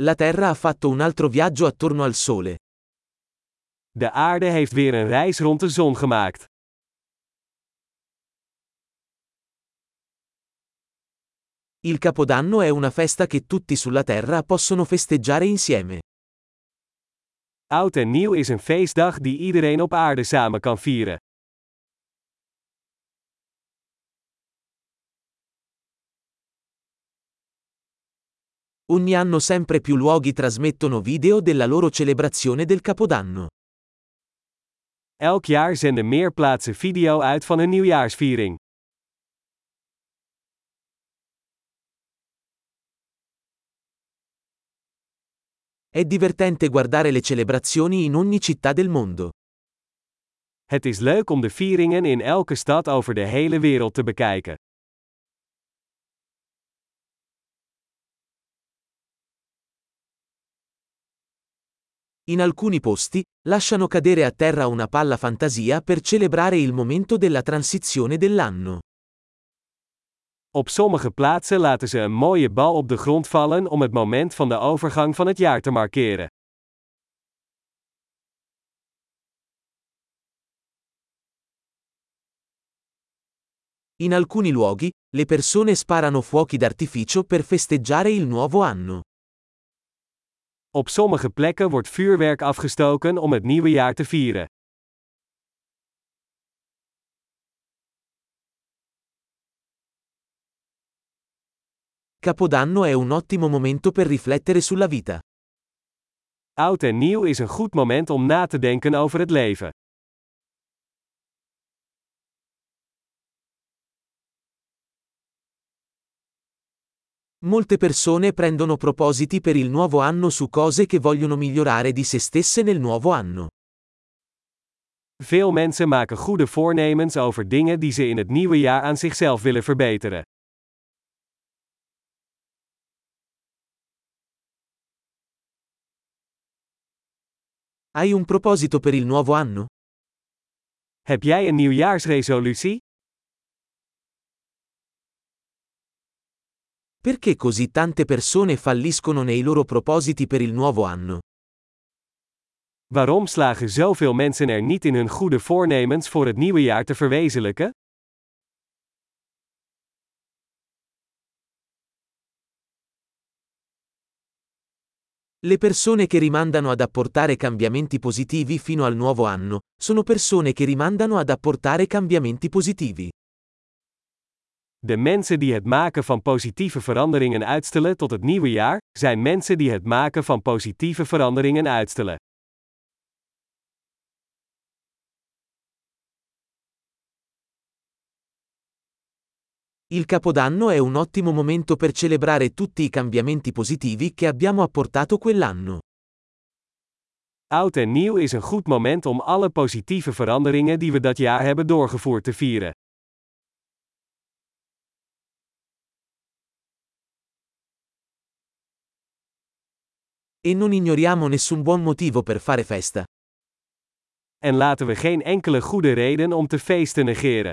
La Terra ha fatto un altro viaggio attorno al Sole. De aarde heeft weer een reis rond de zon gemaakt. Il Capodanno è una festa che tutti sulla Terra possono festeggiare insieme. Oud en nieuw is een feestdag die iedereen op aarde samen kan vieren. Ogni anno sempre più luoghi trasmettono video della loro celebrazione del Capodanno. Elk jaar zenden meer plaatsen video uit van hun nieuwjaarsviering. È divertente guardare le celebrazioni in ogni città del mondo. Het is leuk om de vieringen in elke stad over de hele wereld te bekijken. In alcuni posti, lasciano cadere a terra una palla fantasia per celebrare il momento della transizione dell'anno. Op sommige plaatsen laten ze een mooie bal op de grond vallen om het moment van de overgang van het jaar te markeren. In alcuni luoghi, le persone sparano fuochi d'artificio per festeggiare il nuovo anno. Op sommige plekken wordt vuurwerk afgestoken om het nieuwe jaar te vieren. Capodanno è un ottimo momento per riflettere sulla vita. Oud en nieuw is een goed moment om na te denken over het leven. Molte persone prendono propositi per il nuovo anno su cose che vogliono migliorare di se stesse nel nuovo anno. Veel mensen maken goede voornemens over dingen die ze in het nieuwe jaar aan zichzelf willen verbeteren. Hai un proposito per il nuovo anno? Heb jij een nieuwjaarsresolutie? Perché così tante persone falliscono nei loro propositi per il nuovo anno? Waarom slagen zoveel mensen er niet in hun goede voornemens voor het nieuwe jaar te verwezenlijken? Le persone che rimandano ad apportare cambiamenti positivi fino al nuovo anno, sono persone che rimandano ad apportare cambiamenti positivi. De mensen die het maken van positieve veranderingen uitstellen tot het nieuwe jaar, zijn mensen die het maken van positieve veranderingen uitstellen. Il Capodanno è un ottimo momento per celebrare tutti i cambiamenti positivi che abbiamo apportato quell'anno. Oud en nieuw is een goed moment om alle positieve veranderingen die we dat jaar hebben doorgevoerd te vieren. E non ignoriamo nessun buon motivo per fare festa. En laten we geen enkele goede reden om te feesten negeren.